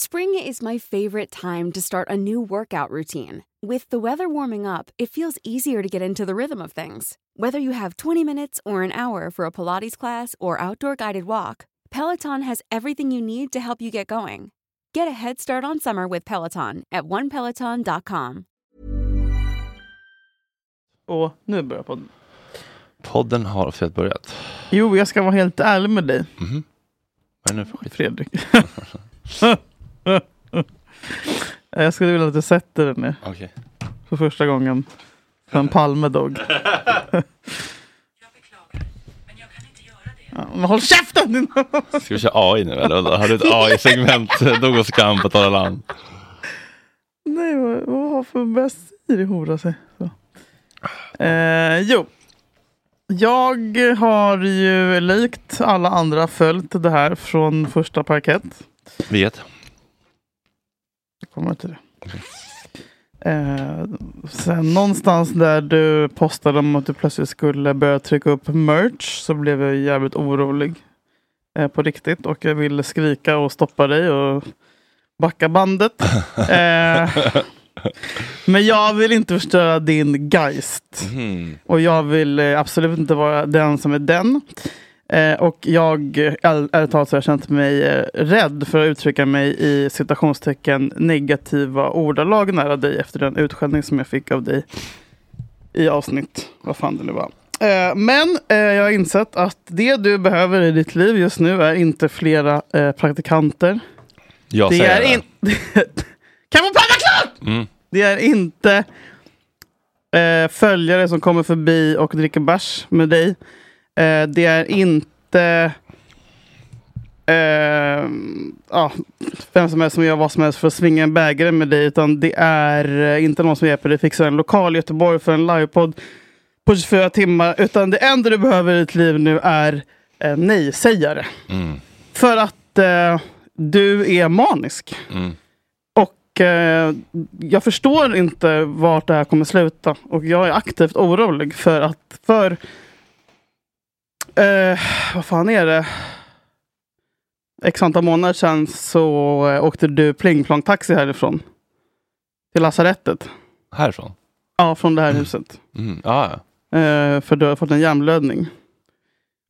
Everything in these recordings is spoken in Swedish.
Spring is my favorite time to start a new workout routine. With the weather warming up, it feels easier to get into the rhythm of things. Whether you have 20 minutes or an hour for a Pilates class or outdoor guided walk, Peloton has everything you need to help you get going. Get a head start on summer with Peloton at onepeloton.com. Och nu börjar podden. Podden har officiellt börjat. Jo, jag ska vara helt ärlig med dig, mhm. Vad är det nu för skit? Fredrik. jag skulle vilja att du sätter dig ner Okej. för första gången sedan Palme dog. Ja, men håll käften! Ska vi köra AI nu eller? Har du ett AI-segment? Dog och skam på torra land. Nej, vad, vad har för bäst i hora sig? Så. Eh, jo. Jag har ju likt alla andra följt det här från första parkett. Vet. Jag kommer till det. Eh, sen någonstans där du postade om att du plötsligt skulle börja trycka upp merch så blev jag jävligt orolig. Eh, på riktigt och jag ville skrika och stoppa dig och backa bandet. Eh, men jag vill inte förstöra din geist. Mhm. Och jag vill eh, absolut inte vara den som är den. Eh, och jag, ärligt talat, så har jag känt mig eh, rädd för att uttrycka mig i citationstecken negativa ordalag nära dig efter den utskällning som jag fick av dig i avsnitt, vad fan det nu var. Eh, men jag har insett att det du behöver i ditt liv just nu är inte flera praktikanter. Jag Det säger är in... kan man prata klart? Mm. Det är inte följare som kommer förbi och dricker bärs med dig. Eh, det är inte eh, ja, vem som helst som gör vad som helst för att svinga en bägare med dig. Utan det är eh, inte någon som hjälper dig fixa en lokal i Göteborg för en livepodd på 24 timmar. Utan det enda du behöver i ditt liv nu är eh, nej-sägare. Mm. För att eh, du är manisk. Mm. Och jag förstår inte vart det här kommer sluta. Och jag är aktivt orolig för att för... Eh, vad fan är det? X antal månader sedan så eh, åkte du plingplong-taxi härifrån. Till lasarettet. Härifrån? Ja, från det här huset. Mm. Ah, ja. Eh, för du har fått en hjärnblödning.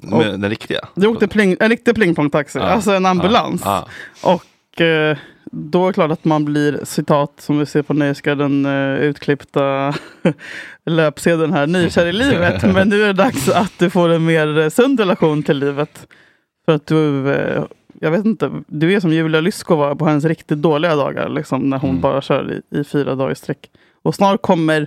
Den riktiga? Du åkte pling, en riktig plingplong-taxi, Ja. alltså en ambulans. Ah. Och eh, då är det klart att man blir, citat som vi ser på Nöjesguiden, eh, utklippta löpsedeln här, nykär i livet. Men nu är det dags att du får en mer sund relation till livet. För att du, eh, jag vet inte, du är som Julia Lyskova på hennes riktigt dåliga dagar. Liksom, när hon Mm. bara kör i, i fyra dagar i sträck. Och snart kommer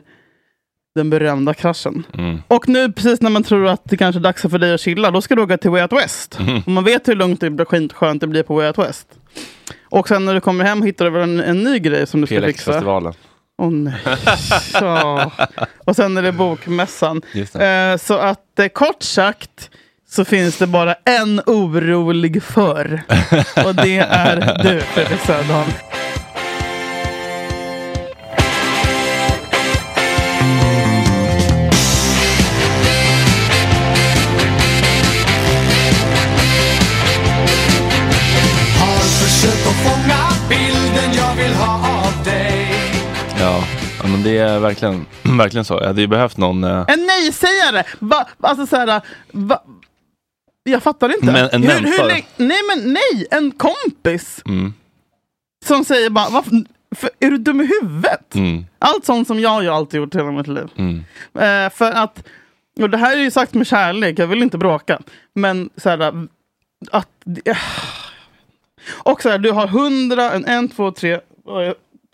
den berömda kraschen. Mm. Och nu precis när man tror att det kanske är dags för dig att chilla, då ska du åka till Way Out West. Mm. Och man vet hur lugnt skit- skönt det blir på Way Out West. Och sen när du kommer hem hittar du väl en, en ny grej som du ska fixa. Åh nej. Ja. Och sen är det bokmässan. Just det. Eh, så att eh, kort sagt så finns det bara en orolig för. Och det är du, Fredrik Söderholm. Men det är verkligen, verkligen så. Jag hade ju behövt någon... Eh, En nej-sägare! Va, alltså så här, va, jag fattar inte. Men en hur, hur, länge- nej men nej, en kompis mm, som säger bara, varför, för, är du dum i huvudet? mm, Allt sånt som jag ju alltid gjort hela mitt liv. mm. Eh, för att, och det här är ju sagt med kärlek, jag vill inte bråka. Men så här, att... eh, Och så här, du har hundra, en, en, två, tre,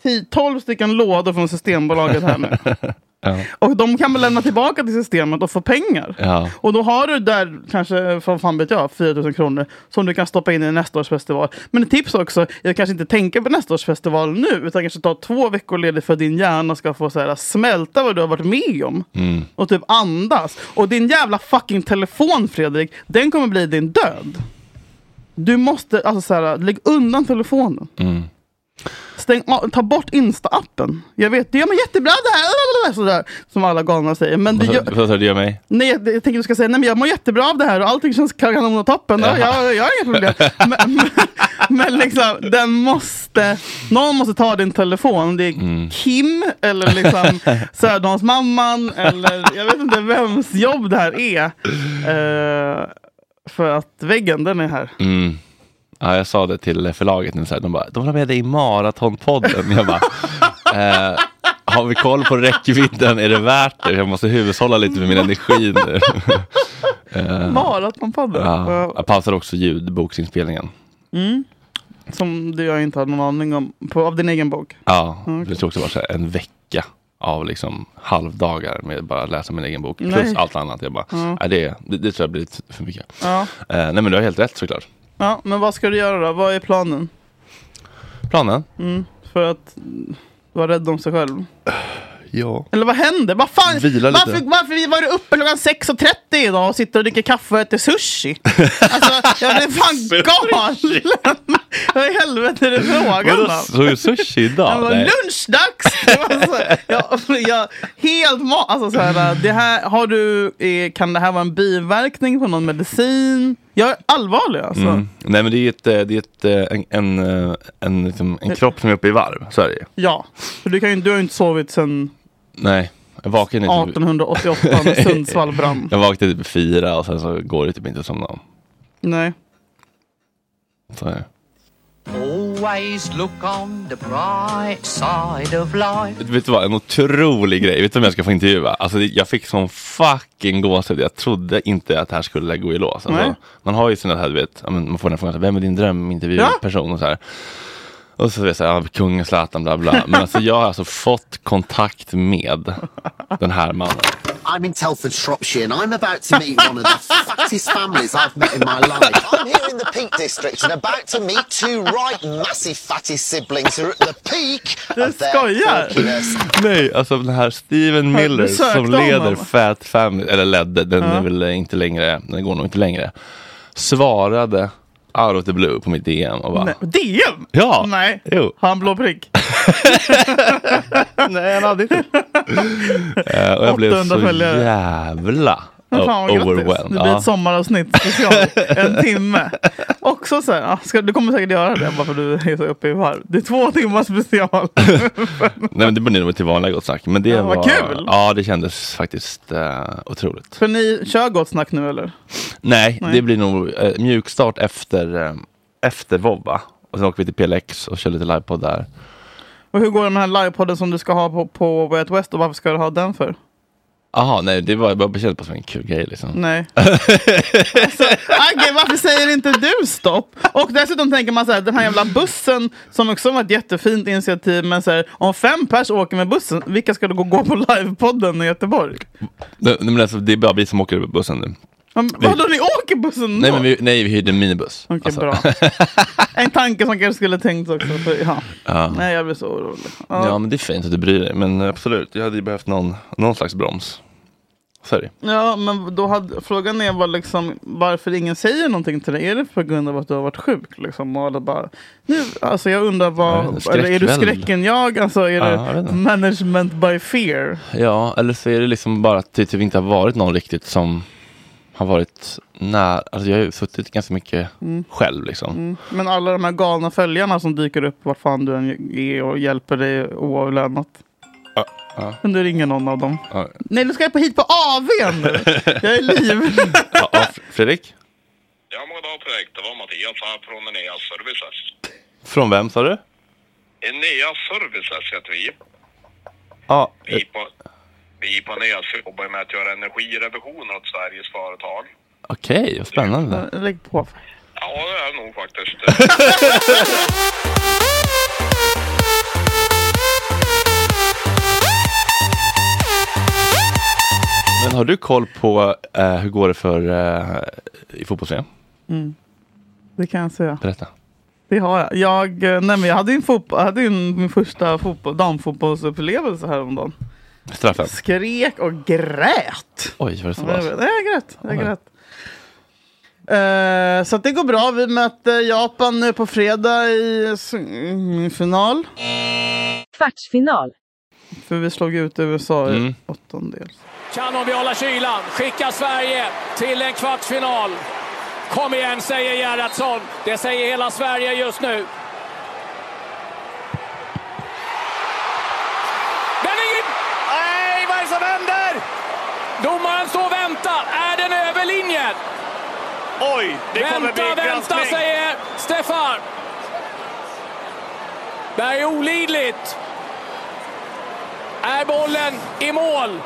eh, tio, tolv stycken lådor från Systembolaget här nu. Ja. Och de kan man lämna tillbaka till systemet och få pengar. Ja. Och då har du där kanske, vad fan vet jag, 4 000 kronor som du kan stoppa in i nästa års festival. Men ett tips också, jag kanske inte tänker på nästa års festival nu utan kanske ta två veckor ledigt för att din hjärna ska få så här, smälta vad du har varit med om. Mm. Och typ andas. Och din jävla fucking telefon Fredrik, den kommer bli din död. Du måste, alltså så här, lägg undan telefonen. Mm. Stäng ta bort Insta-appen. Jag vet, det gör mig jättebra det här. Sådär, som alla galna säger. Men det gör, vad sa du gör mig? Nej, jag, jag tänker du ska säga nej men jag mår jättebra av det här och allting känns kanon och toppen. Ja. Jag, jag har inga problem. men, men, men liksom, den måste, någon måste ta din telefon. Det är Mm. Kim eller liksom Söderholmsmamman eller jag vet inte vems jobb det här är. Eh, för att väggen den är här. Mm. Ja, jag sa det till förlaget nu, så här, de bara, de vill ha med dig i Maratonpodden. Jag bara, eh, har vi koll på räckvidden? Är det värt det? Jag måste hushålla lite med min energi nu. eh, Maratonpodden. ja, Ja. jag pausade också ljudboksinspelningen. Som du jag inte hade någon aning om. På, av din egen bok. Ja, Mm, det tror också så här, en vecka av liksom halvdagar med bara läsa min egen bok. Plus Nej. allt annat. Jag bara, nej, det, det, det tror jag blir för mycket. Ja. Eh, nej men du har helt rätt såklart. Ja, men vad ska du göra då? Vad är planen? Planen? Mm, för att vara rädd om sig själv. Ja. Eller vad händer? Vad fan? Vila lite. Varför, varför var du uppe klockan 6.30 idag och sitter och dricker kaffe och äter sushi? Alltså, jag blir fan galen! Vad i helvete är det frågan Vadå, om? du sushi idag? Nej. lunchdags! Jag, jag, helt ma- alltså så här, det här, har du, eh, Kan det här vara en biverkning på någon medicin? Jag är allvarlig alltså. Mm. Nej men det är, ett, eh, det är ett, eh, en, en, eh, en, liksom, en kropp som är uppe i varv, så är det. Ja, för du, kan ju, du har ju inte sovit sedan Nej, jag vaknade inte. 1888 när Sundsvall brann. Jag vaknade typ fyra och sen så går det typ inte att somna om. Nej. Så är det. Always look on the bright side of life. Vet du vad, en otrolig grej. Vet du vem jag ska få intervjua? Alltså, det- jag fick sån fucking gåshud. Jag trodde inte att det här skulle gå i lås. Alltså, Nej. man har ju sina här, du vet, ja, man får den frågan, vem är din drömintervjuperson? Och så här. Och så vet jag, så här, ja, kungen Zlatan, bla bla. Men alltså, jag har alltså fått kontakt med den här mannen. I'm in Telford, Shropshire, and I'm about to meet one of the fattest families I've met in my life. I'm here in the Peak District and about to meet two right massive fatty siblings who are at the peak Du of their skojar. folkiness. Nej, alltså den här Steven Miller som leder honom? Fat Family, eller ledde, den är väl inte längre, den går nog inte längre. Svarade out of the blue på mitt DM och bara, Nej. DM? Ja. Nej. jo. Har han blå prick? Nej, han hade inte. Eh, och jag blev 800 så följare. jävla Men fan vad grattis. overwhelmed. Det blir ett sommaravsnitt special. en timme. Också så här, ska, du kommer säkert göra det bara för du är så uppe i varv. Det är två timmar special. Nej, men det blir nog till vanliga Gott Snack. Men det Ja, vad var, kul. Ja, det kändes faktiskt uh, otroligt. för ni kör gott snack nu eller? Nej, Nej. det blir nog uh, mjukstart efter, uh, efter Vovva. Och sen åker vi till PLX och kör lite livepodd där. Och hur går det med den här livepodden som du ska ha på, på Way Out West och varför ska du ha den för? Jaha, nej, det var bara bekände på som en kul grej liksom. Nej. alltså, Agge, varför säger inte du stopp? Och dessutom tänker man så här, den här jävla bussen som också var ett jättefint initiativ. Men så här, om fem pers åker med bussen, vilka ska då gå, gå på livepodden i Göteborg? Nej, men alltså, det är bara vi som åker bussen nu. Men, vadå, ni åker bussen Nej, då? men vi, nej, vi hyrde en minibuss. Okej, Alltså, bra. En tanke som kanske skulle tänkt också. För, ja. Ja. Nej, jag blir så orolig. Ja. Ja, men det är fint att du bryr dig. Men absolut, jag hade ju behövt någon, någon slags broms. Så är det. Ja, men då hade, frågan är vad liksom, varför ingen säger någonting till dig. Är det på grund av att du har varit sjuk? Liksom, och alla bara, nu, alltså jag undrar Jag vad, vet inte, eller är du skräckväld. skräcken jag? Alltså är Ja, jag vet det inte. management by fear? Ja, eller så är det liksom bara att det typ inte har varit någon riktigt som har varit nära. Alltså jag har ju suttit ganska mycket själv liksom. Mm. Men alla de här galna följarna som dyker upp vart fan du än är och hjälper dig oavlönat. Ja. Men du ringer någon av dem. Ja. Nej, du ska på hit på AV nu. Jag är liv. Ja, Fredrik? Ja, god dag Fredrik. Det var Mattias här från Enea Services. Från vem sa du? Enea Services heter vi. Ja, Vi på, vi på Enea jobbar med att göra energirevisioner åt Sveriges företag. okej, vad spännande. Lägg på. Ja, det är nog faktiskt. du koll på eh, hur går det för eh, i fotbolls Mm. Det kan jag säga. Berätta. Det har jag. Jag, eh, nej, men jag hade en fotboll, jag hade en, min första fotboll, damfotbollsupplevelse häromdagen. Straffen. Skrek och grät. Oj, vad det så Ja, jag, var. jag grät. Jag grät. Eh, så att det går bra. Vi möter Japan nu på fredag i final. Kvartsfinal. För vi slog ut USA i Mm. åttondels. Kan de behålla kylan? Skicka Sverige till en kvartsfinal. Kom igen, säger Gerhardsson. Det säger hela Sverige just nu. Den är in! Nej, vad är det som händer? Domaren står och väntar. Är den över linjen? Oj, det kommer Vänta, bli vänta, granskning. säger Stefan. Det här är olidligt. Är bollen i mål?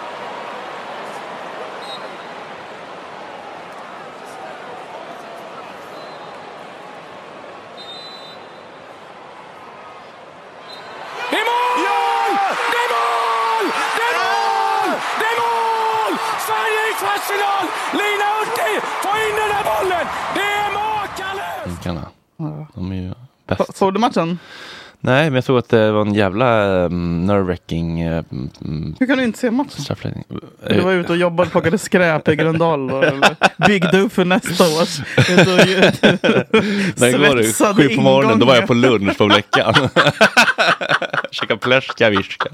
Det är mål! Det är mål! Det är mål! Det är mål! Sverige i kvartsfinal! Lina Hurtig får in den här bollen! Det är makalöst! Finkarna. Ja. De är ju bäst. Såg du matchen? Nej, men jag såg att det var en jävla um, nerve-wracking uh, Hur kan du inte se matchen? Du var ute och jobbade och plockade skräp i Gröndal byggde upp för nästa års. Svetsade sju på morgonen, då var jag på ingångar. lunch på Bleckan. Käkade pleskaviska.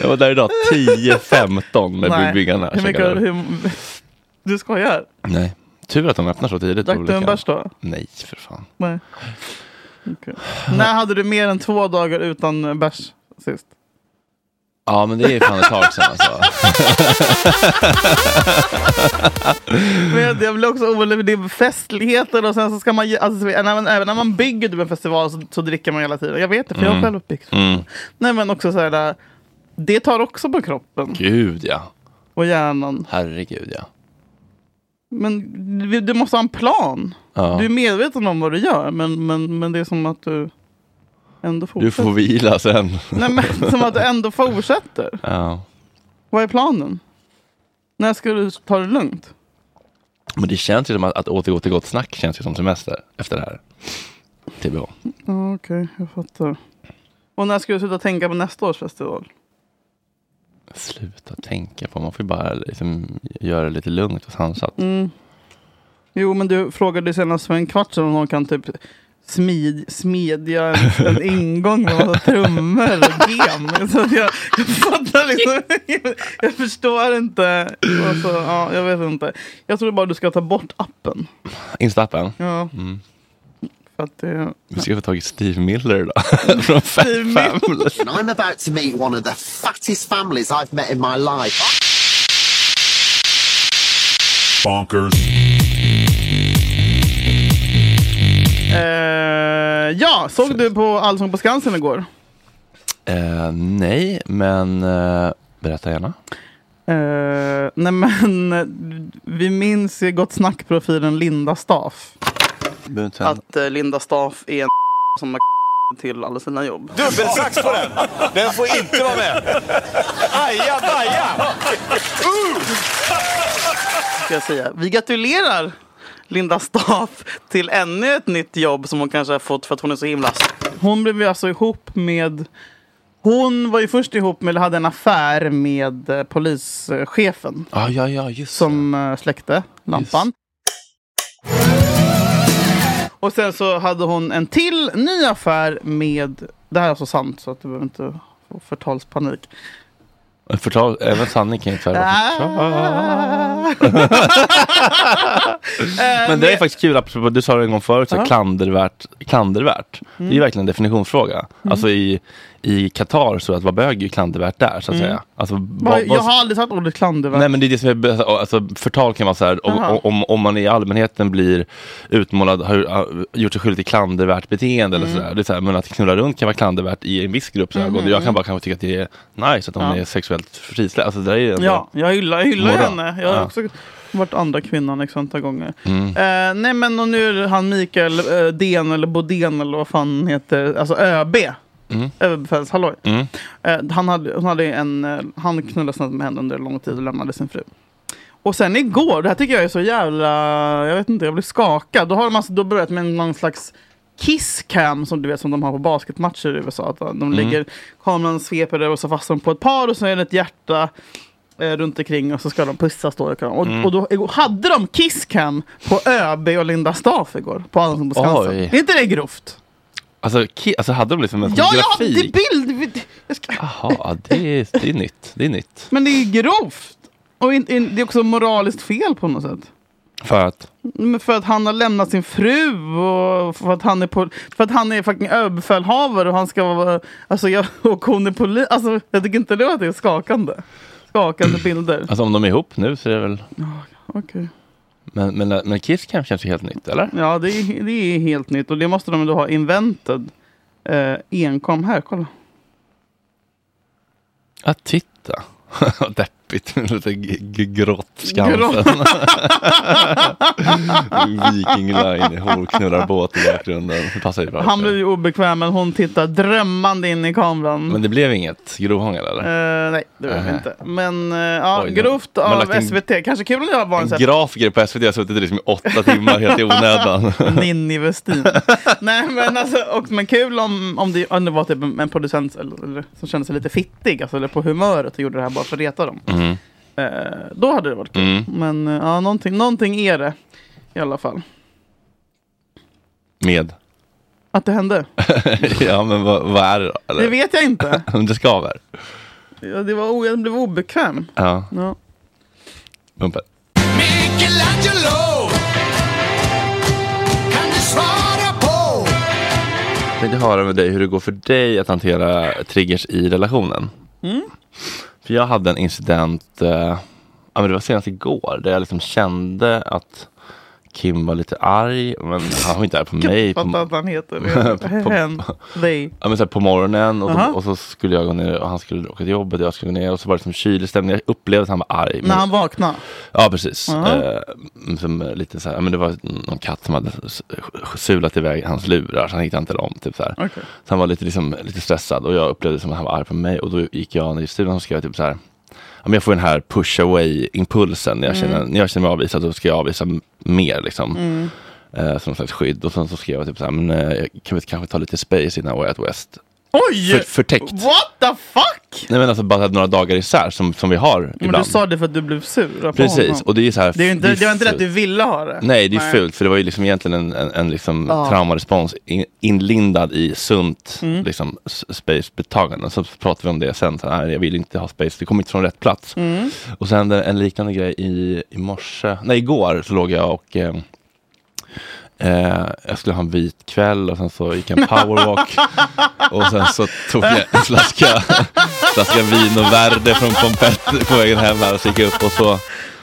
Jag var där idag 10-15 med Nej. byggarna. Hur mycket, Käkade- hur, du skojar? Nej, tur att de öppnar så tidigt. Drack du en bärs då? Nej, för fan. Nej. Okej. När hade du mer än två dagar utan bärs sist? Ja, men det är fan ett tag sedan alltså. Men jag, jag blir också orolig för det är festligheter och sen så ska man alltså, när man, även när man bygger typ en festival så, så dricker man hela tiden. Jag vet det för jag har Mm. själv byggt. Mm. Nej men också så här, det tar också på kroppen Gud ja. och hjärnan. Herregud ja. Men du, du måste ha en plan. ja. Du är medveten om vad du gör men, men, men det är som att du ändå Du fortsätter. får vila sen. Nej men som att du ändå fortsätter. Ja. Vad är planen? När ska du ta det lugnt? Men det känns ju som att, att återgå till gott snack känns ju som semester efter det här. TBH. Ja, Okej, jag fattar. Och när ska du sluta tänka på nästa års festival? Sluta tänka på, man får ju bara liksom göra det lite lugnt och sansat. Mm. Jo, men du frågade senast för en kvart sedan om någon kan typ smid, smedja en, ingång med massa trummor och gem. Så jag, jag fattar liksom. Jag, jag förstår inte. Alltså, ja, jag vet inte. Jag tror bara du ska ta bort appen. Instaappen. Ja, Mm. För att det... Vi ska få tag i Steve Miller då. Från Fat. Family. And I'm about to meet one of the fattest families I've met in my life. Bonkers. Eh, ja, såg du på Allsång på Skansen igår? Eh, nej, men eh, berätta gärna. Eh, nej men, vi minns ju Gott Snack-profilen Linda Staff. Att eh, Linda Staff är en som har till alla sina jobb. Dubbelsax på den! Den får inte vara med! Aja, baja! Ska jag säga. Vi gratulerar Linda Staff till ännu ett nytt jobb som hon kanske har fått för att hon är så himla... Hon blev ju alltså ihop med... Hon var ju först ihop med, eller hade en affär med eh, polischefen Ah, ja, ja, just som eh, släckte lampan. Och sen så hade hon en till ny affär med, det här är alltså sant så att du behöver inte få förtalspanik. Förtal, även sanning kan ju inte vara förtal. Men det är faktiskt kul, apropå, du sa det en gång förut, så Ja. klandervärt. klandervärt. Det är ju verkligen en definitionsfråga. Alltså i, i Qatar så att vara bög är klandervärt där så att Mm. säga. Alltså, Vad- vad- Jag har aldrig sagt ordet klandervärt. Nej men det är det som är, alltså, förtal kan vara så här, om, om, om man i allmänheten blir utmålad, har har gjort sig skyldig till klandervärt beteende eller Mm. sådär. Det är så här, men att knulla runt kan vara klandervärt i en viss grupps ögon. Mhm. Jag kan bara kanske tycka att det är nice att hon Ja. är sexuellt frisläppt. Alltså, det är Ja, jag hyllar, jag hyllar Moral. henne. Jag har Ja. också varit andra kvinnan x antal gånger. Mm. Eh, nej men och nu är han Mikael eh, Den eller Bodén eller vad fan heter, alltså ÖB. Mm. Överbefälshalloj. Mm. Eh, han, hade, hon hade en, eh, han knullade snabbt med henne under lång tid och lämnade sin fru. Och sen igår, det här tycker jag är så jävla, jag vet inte, jag blir skakad. Då har de alltså då börjat med någon slags kisscam som du vet som de har på basketmatcher i USA. Att de Mm. lägger, kameran sveper över och så fast de på ett par och så är det ett hjärta eh, runt omkring och så ska de pussas då. Och, Mm. och då hade de kisscam på ÖB och Linda Staff igår. På Allsång på Skansen. Är inte det grovt? Alltså, ki- alltså hade de liksom en Ja, har grafik? det bild! Jag ska... Jaha, det är, det är nytt. Det är nytt. Men det är grovt! Och in, in, det är också moraliskt fel på något sätt. För att? Men för att han har lämnat sin fru och för att han är, på, för att han är fucking överbefälhavare och han ska vara... Alltså jag, och hon är polis. Alltså jag tycker inte det att det är skakande. Skakande bilder. Alltså om de är ihop nu så är det väl... Okej. Men, men, men Kiss Cam känns ju helt nytt, eller? Ja, det är, det är helt nytt och det måste de då ha invented. Eh, enkom här, kolla. Ja, titta. Vad Deppigt. Lite grått Skansen. Viking Line, horknullar båt i bakgrunden. Han blir ju obekväm men hon tittar drömmande in i kameran. Men det blev inget grovhångel eller? Eh, nej, det vet jag Nähä. inte. Men eh, ja, Oj, grovt man av SVT. Kanske kul om det var en En grafiker på SVT har suttit liksom i åtta timmar helt i onödan. Ninni Westin. Nej men alltså, och, men kul om, om, det, om det var typ en producent eller, som kände sig lite fittig, alltså, eller på humöret och gjorde det här bara för att reta dem. Mm. Eh, då hade det varit kul. Mm. Men eh, ja, någonting, någonting är det i alla fall. Med? Att det hände. ja men vad, vad är det då? Eller? Det vet jag inte. Om det skaver? Ja, det var, o- jag blev obekväm. Ja. Ja. Bumper. Michelangelo Kan du svara på? Jag tänkte höra med dig hur det går för dig att hantera triggers i relationen. Mm. För jag hade en incident, eh, ja, men det var senast igår, där jag liksom kände att Kim var lite arg, men han var inte arg på mig. På, Fattar att han heter. På- på- ja, men så på morgonen och, Aha. så, och så skulle jag gå ner och han skulle åka till jobbet och jag skulle gå ner och så var det som kylig stämning. Jag upplevde att han var arg. När han vaknade. Ja precis. Aha. Eh, som lite så här, men det var någon katt som hade sulat iväg hans lurar så han hittade inte dem. Typ så. Okej. så han var lite, liksom, lite stressad och jag upplevde som att han var arg på mig och då gick jag ner i studion och skrev typ så här. Men jag får den här push away impulsen när jag, Mm. känner, när jag känner mig avvisad då ska jag avvisa mer liksom. Mm. Eh, som någon slags skydd och sen så skrev jag typ så här, men eh, kan vi kanske ta lite space innan Way Out West. Oj! För, förtäckt. What the fuck? Nej men alltså bara några dagar isär som, som vi har Men ibland. du sa det för att du blev sur på Precis, honom. och det är ju så här. Det, är är det var inte det att du ville ha det. Nej, det är fult för det var ju liksom egentligen en, en, en liksom Ja. traumarespons in, inlindad i sunt Mm. liksom, space-betagande. Så pratade vi om det sen, så här, nej, jag vill inte ha space, det kommer inte från rätt plats. Mm. Och sen en liknande grej i, i morse, nej igår så låg jag och eh, eh, jag skulle ha en vit kväll och sen så gick jag en powerwalk och sen så tog jag en flaska, flaska vin och värde från Pompett på vägen hem här och så gick jag upp och så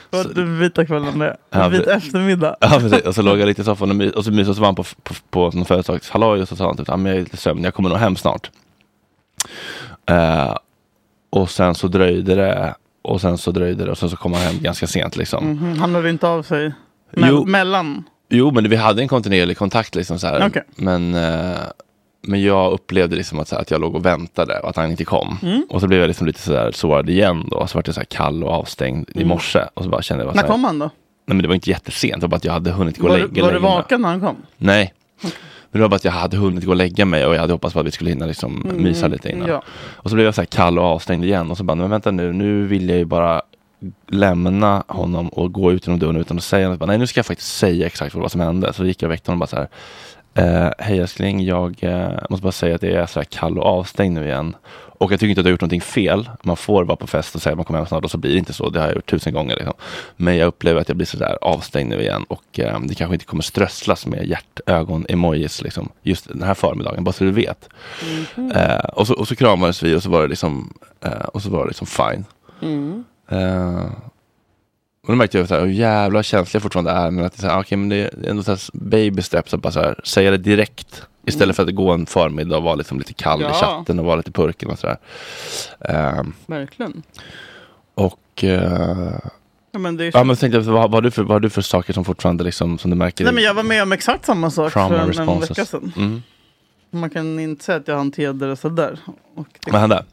Vad den vita kvällen det. Ja, vit eftermiddag. Ja precis, och så låg jag lite i soffan och, my- och så mysade så han på, på, på någon företagshalloj och så sa han typ, ah, men jag är lite sömnig, jag kommer nog hem snart. Eh, och sen så dröjde det och sen så dröjde det och sen så kom han hem ganska sent liksom. Mhm, Han hörde inte av sig. Me- Jo. Mellan. Jo men vi hade en kontinuerlig kontakt liksom så här. Okej. Men, eh, men jag upplevde liksom att, så här, att jag låg och väntade och att han inte kom. Mm. Och så blev jag liksom lite sådär sårad igen då. Så vart jag så här kall och avstängd i Mm. morse. Och så bara kände jag bara När så kom han då? Nej men det var inte jättesent, det var bara att jag hade hunnit gå och lägga du- var du mig. vaken när han kom? Nej. Men det var bara att jag hade hunnit gå och lägga mig och jag hade hoppats på att vi skulle hinna liksom Mm, mysa lite innan. ja. Och så blev jag så här kall och avstängd igen och så bara, men vänta nu, nu vill jag ju bara lämna honom och gå ut genom dörren utan att säga något. Bara, Nej nu ska jag faktiskt säga exakt vad som hände. Så gick jag och väckte honom och bara så här. Eh, Hej älskling, jag eh, måste bara säga att jag är så här kall och avstängd nu igen. Och jag tycker inte att jag har gjort någonting fel. Man får vara på fest och säga att man kommer hem snart och så blir det inte så. Det har jag gjort tusen gånger. Liksom. Men jag upplever att jag blir så där avstängd nu igen och eh, det kanske inte kommer strösslas med hjärtögon-emojis liksom, just den här förmiddagen, bara så du vet. Mhm. Eh, och, så, och så kramades vi och så var det liksom, eh, och så var det liksom fine. Mm. Eh, och då märkte jag så här, hur jävla känslig jag fortfarande är. Men att det är, så här, okay, men det är ändå så här baby steps. Att bara så här, säga det direkt. Istället för att gå en förmiddag och vara liksom lite kall Ja. i chatten och vara lite purken och sådär. Eh, Verkligen. och Ja, men det är ja, men så tänkte vad, vad, du för, vad har du för saker som fortfarande liksom, som du märker? Nej, men jag var med om exakt samma sak för en responses. vecka sedan. Mm. Man kan inte säga att jag hanterade det sådär. Och det, Vad hände?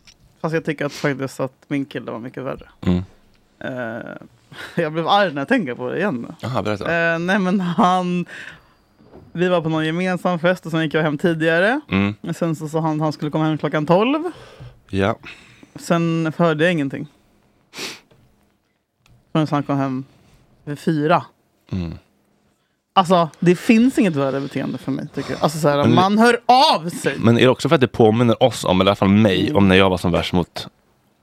Fast jag tycker att faktiskt att min kille var mycket värre. Mm. Eh, jag blev arg när jag tänker på det igen. Jaha, berätta. Eh, nej men han... Vi var på någon gemensam fest och sen gick jag hem tidigare. Mm. Sen så sa han att han skulle komma hem klockan 12. Ja. Sen hörde jag ingenting. Förrän han kom hem vid fyra. Mm. Alltså det finns inget värre beteende för mig tycker jag. Alltså så här, Men- man hör av sig. Men är det också för att det påminner oss om, eller i alla fall mig, om när jag var som värst mot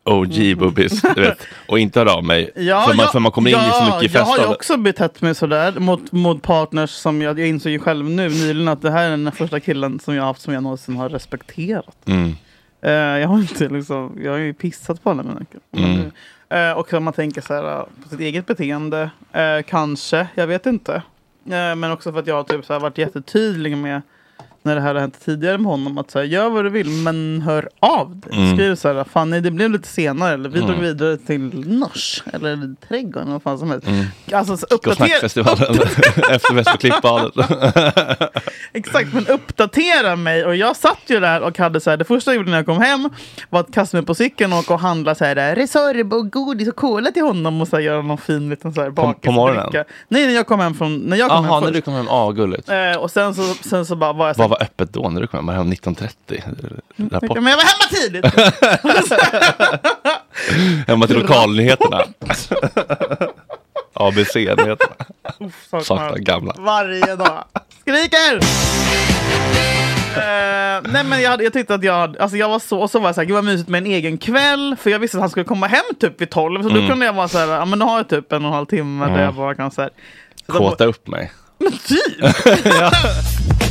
OG boobies, du vet, och inte hörde av mig. för, man, för man kommer in i så mycket Jag har ju fest. också betett mig sådär mot, mot partners som jag, jag insåg ju själv nu nyligen att det här är den första killen som jag har haft som jag någonsin har respekterat. Mm. Eh, jag har inte liksom, jag har ju pissat på alla mina. Mm. Eh, och man tänker så här, på sitt eget beteende, eh, kanske, jag vet inte. Eh, men också för att jag har typ så här varit jättetydlig med när det här har hänt tidigare med honom. Att så här, gör vad du vill men hör av dig. Mm. Skriv så här, fan nej, det blev lite senare. Eller vi Mm. drog vidare till Nors. Eller trädgården. eller Vad fan som helst. Mm. Alltså, så uppdatera, efter Klippbadet. Exakt, men uppdatera mig. Och jag satt ju där och hade så här, det första jag gjorde när jag kom hem var att kasta mig på cykeln och åka och handla så här, Resorb och godis och cola till honom och så här, göra någon fin liten så här på morgonen? bakisdricka. Nej, när jag kom hem från, när jag kom Jaha, hem när först. du kom hem, ah gulligt. Eh, och sen så, sen så bara var jag så Vad var öppet då när du kom hem? Var hem 19.30? Rapport. Men jag var hemma tidigt! Hemma till lokalnyheterna. ABC-nyheterna. saknar gamla. Varje dag. Skriker! Eh, nej men jag, jag tyckte att jag, alltså jag var så, och så var jag såhär, gud vad mysigt med en egen kväll. För jag visste att han skulle komma hem typ vid 12. Så då Mm. kunde jag vara såhär, ja men då har jag typ en och en halv timme där Mm. jag bara kan såhär. Så då- Kåta upp mig. Men typ!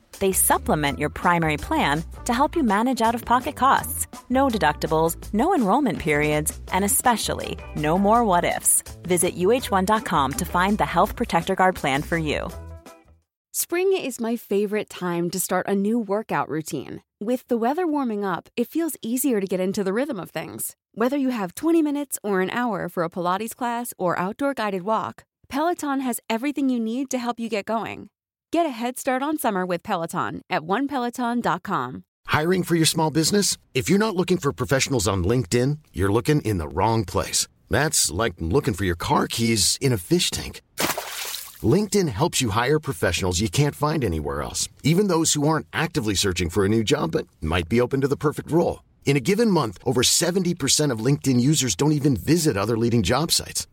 They supplement your primary plan to help you manage out of pocket costs. No deductibles, no enrollment periods, and especially no more what ifs. Visit uh1.com to find the Health Protector Guard plan for you. Spring is my favorite time to start a new workout routine. With the weather warming up, it feels easier to get into the rhythm of things. Whether you have 20 minutes or an hour for a Pilates class or outdoor guided walk, Peloton has everything you need to help you get going. Get a head start on summer with Peloton at onepeloton.com. Hiring for your small business? If you're not looking for professionals on LinkedIn, you're looking in the wrong place. That's like looking for your car keys in a fish tank. LinkedIn helps you hire professionals you can't find anywhere else, even those who aren't actively searching for a new job but might be open to the perfect role. In a given month, over 70% of LinkedIn users don't even visit other leading job sites.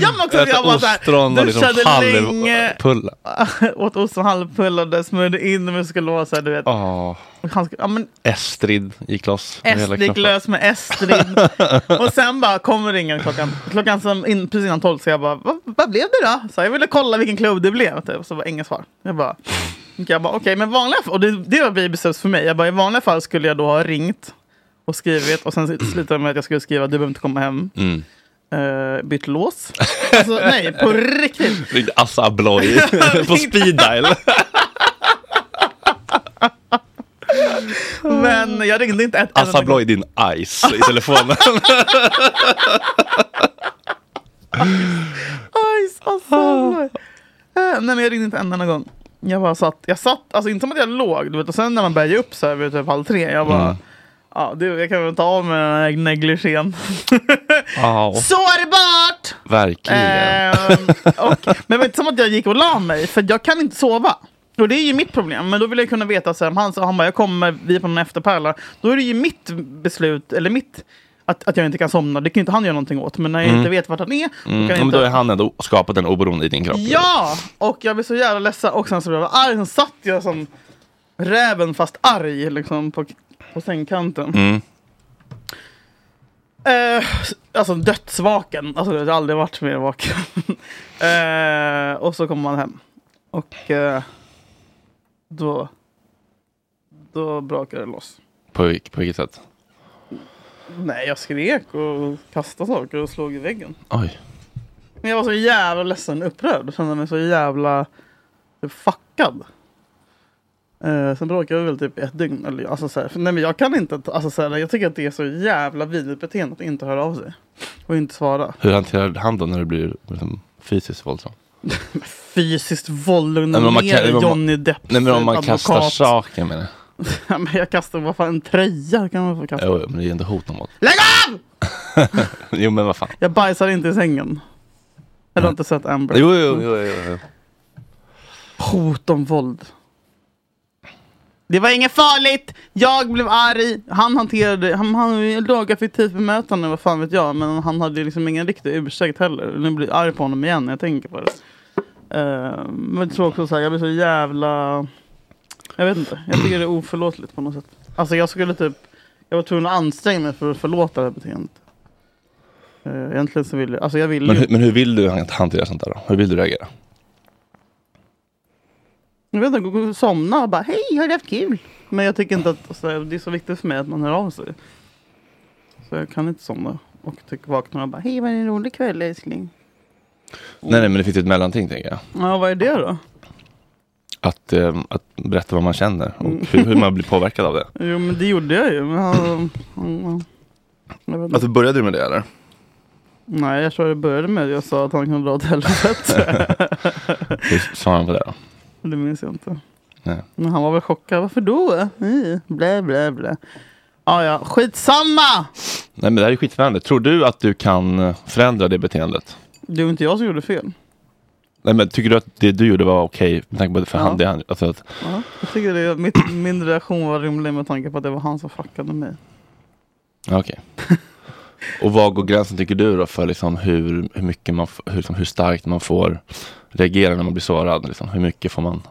Jag men också jag var såhär, ostron och liksom halvpulla. Åt ostron halvpullade, smörjde in vara såhär, du vet. Åh, Han ja, men Estrid gick loss. med Estrid gick lös med Estrid. och sen bara kommer ringen klockan, klockan som in, precis innan tolv. Så jag bara, vad, vad blev det då? Så jag ville kolla vilken klubb det blev. Typ. Så var inget svar. Jag bara, jag bara okej, men vanliga fall, och det, det var babysteps för mig. Jag bara, i vanliga fall skulle jag då ha ringt och skrivit och sen slutade med att jag skulle skriva, du behöver inte komma hem. Mm. Uh, bytt lås. Alltså nej, på riktigt. Ringde Assa Abloy på speed dial. Men jag ringde inte ett Assa Abloy din ice i telefonen. Ice, alltså. Uh, nej men jag ringde inte en enda gång. Jag bara satt, jag satt, alltså inte som att jag låg, du vet, och sen när man började ge upp så här vid typ halv tre, jag bara, Mm. Ja du, jag kan väl ta av mig den här negligén. Ja, Sårbart! verkligen. Ehm, och, men det var inte som att jag gick och la mig, för jag kan inte sova. Och det är ju mitt problem, men då vill jag kunna veta, så här, om han, sa- han bara, jag kommer, vi är på någon efterpärla. Då är det ju mitt beslut, eller mitt, att, att jag inte kan somna. Det kan ju inte han göra någonting åt. Men när jag Mm. inte vet vart han är, då Mm. kan men då inte... är han ändå skapat en oberoende i din kropp. Ja! Och jag blev så jävla ledsen. Och sen så blev jag arg. Sen satt jag som räven fast arg liksom på, på sängkanten. Mm. Eh, alltså dödsvaken. Alltså jag har aldrig varit mer vaken. eh, och så kommer man hem. Och eh, då, då brakade det loss. På, på vilket sätt? Nej, jag skrek och kastade saker och slog i väggen. Oj. Men jag var så jävla ledsen och upprörd. Jag kände mig så jävla fuckad. Eh, sen bråkade vi väl typ ett dygn. Eller, alltså, så här, för, nej, men jag kan inte, alltså, så här, jag tycker att det är så jävla vidrigt beteende att inte höra av sig. Och inte svara. Hur hanterar han då när det blir liksom, fysiskt våldsamt? Fysiskt våld, lugna ner man- Johnny Depp. Nej men om man advokat. kastar saker med det. Ja, men jag kastar, vad fan, en tröja kan man få kasta. Jo, men det är ändå hot om våld. Lägg av! jo men vad fan. Jag bajsar inte i sängen. Jag har inte sett Amber. Jo, jo, jo, jo, jo. Hot om våld. Det var inget farligt! Jag blev arg. Han hanterade Han hade lågaffektivt bemötande, vad fan vet jag. Men han hade liksom ingen riktig ursäkt heller. Nu blir jag arg på honom igen när jag tänker på det. Uh, men jag tror också så här, jag blir så jävla... Jag vet inte. Jag tycker det är oförlåtligt på något sätt. Alltså jag skulle typ... Jag var tvungen att anstränga mig för att förlåta det här beteendet. Uh, egentligen så vill jag... Alltså jag vill Men, ju... hur- men hur vill du hantera sånt där då? Hur vill du reagera? Jag vet inte, gå och somna och bara hej, har du haft kul? Men jag tycker inte att alltså, det är så viktigt för mig att man hör av sig. Så jag kan inte somna och vakna och bara hej, var det en rolig kväll älskling? Nej, nej, men det finns ett mellanting tänker jag. Ja, vad är det då? Att, eh, att berätta vad man känner och Mm. hur, hur man blir påverkad av det. Jo, men det gjorde jag ju. Men han, han, jag vet inte. Alltså började du med det eller? Nej, jag tror det började med att jag sa att han kunde dra åt helvete. Hur sa han på det då? det minns jag inte. Nej. Men han var väl chockad. Varför då? Blä, blä, blä. Ja, ja, skitsamma! Nej men det här är skitspännande. Tror du att du kan eh, förändra det beteendet? Det var inte jag som gjorde fel. Nej men tycker du att det du gjorde var okej med tanke på det för Ja. han, det han, alltså att, Ja, jag tycker det, mitt, min reaktion var rimlig med tanke på att det var han som fuckade mig. okej. och vad går gränsen tycker du då för liksom hur, hur mycket man, hur, liksom, hur starkt man får reagera när man blir sårad? Liksom? Hur mycket får man,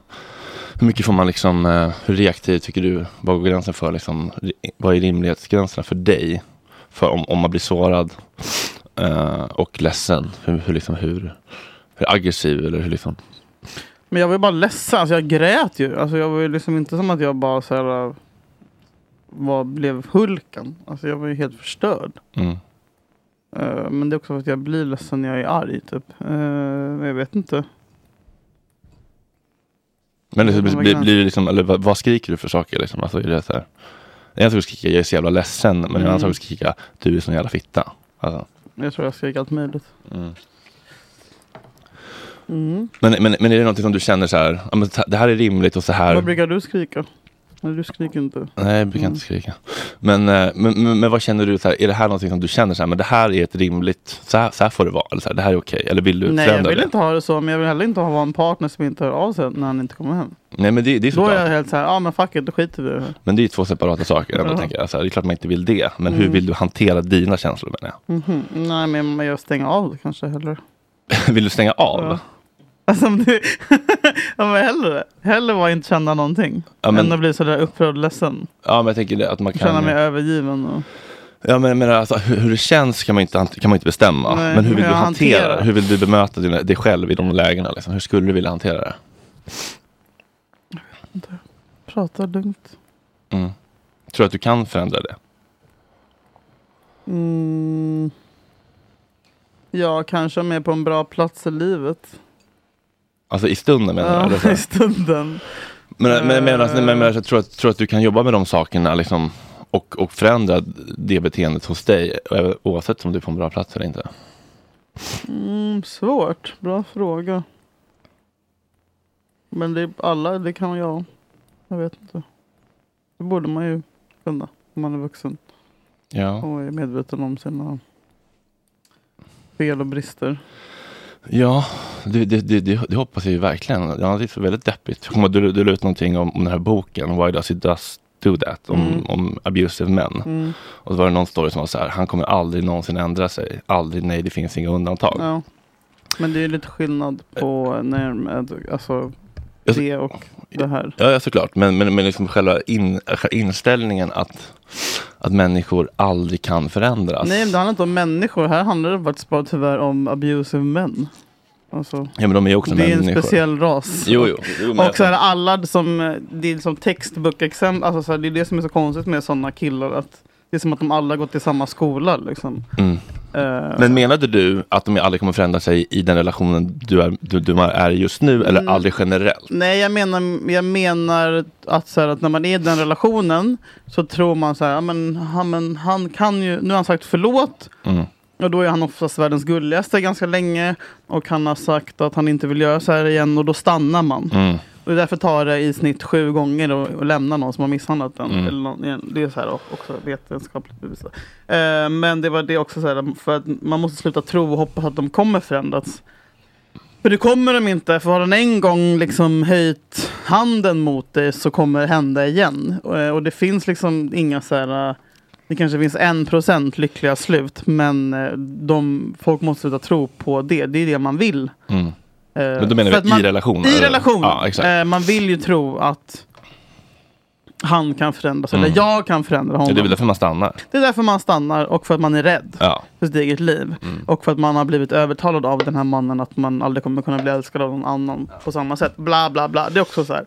hur mycket får man liksom, eh, hur reaktiv tycker du? Vad går gränsen för liksom, vad är rimlighetsgränserna för dig? För om, om man blir sårad eh, och ledsen, hur, hur, liksom, hur, hur aggressiv eller hur liksom, Men jag var ju bara ledsen, alltså jag grät ju. Alltså jag var ju liksom inte som att jag bara så här, äh, var, blev Hulken. Alltså jag var ju helt förstörd. mm. Eh, men det är också för att jag blir ledsen när jag är arg typ. Uh, jag vet inte. Men det, blir, blir, det liksom, eller vad, vad skriker du för saker liksom? Alltså, är det så här, en sak skrika jag är så jävla ledsen, men en Mm. annan sak är att skrika du är sån jävla fitta. Alltså, Jag tror jag skrek allt möjligt. mm. Mm. men, men, men är det någonting som du känner så här, det här är rimligt och så här. Vad brukar du skrika? Nej, du skriker inte. Nej, jag brukar Mm. inte skrika. Men, eh, men, men, men vad känner du, så här, är det här någonting som du känner så här, men det här är ett rimligt, så här, så här får det vara, eller så här, det här är okej, eller vill du Nej, jag förändra vill det? inte ha det så. Men jag vill heller inte ha en partner som inte hör av sig när han inte kommer hem. Nej men det, det är Då är jag helt så här, ja men fuck it, då skiter vi det. Men det är ju två separata saker. ändå, tänker jag. Så här, det är klart man inte vill det. Men hur Mm. vill du hantera dina känslor menar Mhm. Nej men jag stänger av det kanske hellre. jag? vill du stänga av? Ja. Alltså om du... ja, men hellre. Hellre vara inte känna någonting. Ja, men- Än att bli sådär upprörd och ledsen. Ja men jag tänker det, att man kan Känna mig övergiven. Och... Ja men jag menar alltså, hur, hur det känns kan man inte, kan man inte bestämma. Nej, men hur vill du jag hantera hanterar. Hur vill du bemöta dina, dig själv i de lägena? Liksom? Hur skulle du vilja hantera det? Prata lugnt. Mm. Tror du att du kan förändra det? Mm. Ja, kanske mer på en bra plats i livet. Alltså i stunden menar jag? Ja, i stunden. Men, men, men, alltså, Eh. men, men jag tror, att, tror att du kan jobba med de sakerna liksom, och, och förändra det beteendet hos dig o- oavsett om du är på en bra plats eller inte? Mm, svårt. Bra fråga. Men det alla, det kan jag. Jag vet inte. Det borde man ju kunna om man är vuxen. Ja. Och är medveten om sina fel och brister. Ja, det, det, det, det, hoppas jag ju verkligen. Ja, det är väldigt deppigt. Kommer Du, du la ut någonting om, om den här boken, Why Does It Does Do That, om, Mm. om abusive män. Mm. Och så var det någon story som var så här, han kommer aldrig någonsin ändra sig. Aldrig, nej det finns inga undantag. Ja. Men det är lite skillnad på när, alltså, det och det här. Ja, ja såklart. Men, men, men liksom själva in, inställningen att, att människor aldrig kan förändras. Nej, men det handlar inte om människor. Här handlar det faktiskt bara tyvärr om abusive män. Alltså, Ja men de är också det är en människor. speciell ras. Jo, jo. jo och så är det alla som, det är som textbokexempel, alltså så här, det är det som är så konstigt med sådana killar. Att det är som att de alla gått i samma skola liksom. Mm. Eh, Men menade du att de aldrig kommer förändra sig i den relationen du är, du, du är just nu eller Mm. aldrig generellt? Nej, jag menar, jag menar att, så här, att när man är i den relationen så tror man så här, ja, men, han, men han kan ju, nu har han sagt förlåt Mm. och då är han oftast världens gulligaste ganska länge och han har sagt att han inte vill göra så här igen och då stannar man. Mm. Och därför tar det i snitt sju gånger att lämna någon som har misshandlat den. Mm. Eller någon, det är så här också vetenskapligt bevisat. Eh, men det var det också så här, för att man måste sluta tro och hoppas att de kommer förändras. För det kommer de inte, för har den en gång liksom höjt handen mot dig så kommer det hända igen. Och, eh, och det finns liksom inga så här, eh, det kanske finns en procent lyckliga slut, men eh, de, folk måste sluta tro på det. Det är det man vill. Mm. Eh, Men då menar vi man- i relation? I eller? relation. Ja. Eh, man vill ju tro att han kan förändras, Mm. eller jag kan förändra honom. det är väl därför man stannar? Det är därför man stannar och för att man är rädd Ja. för sitt eget liv. Mm. Och för att man har blivit övertalad av den här mannen att man aldrig kommer kunna bli älskad av någon annan på samma sätt. Bla bla bla. Det är också så här.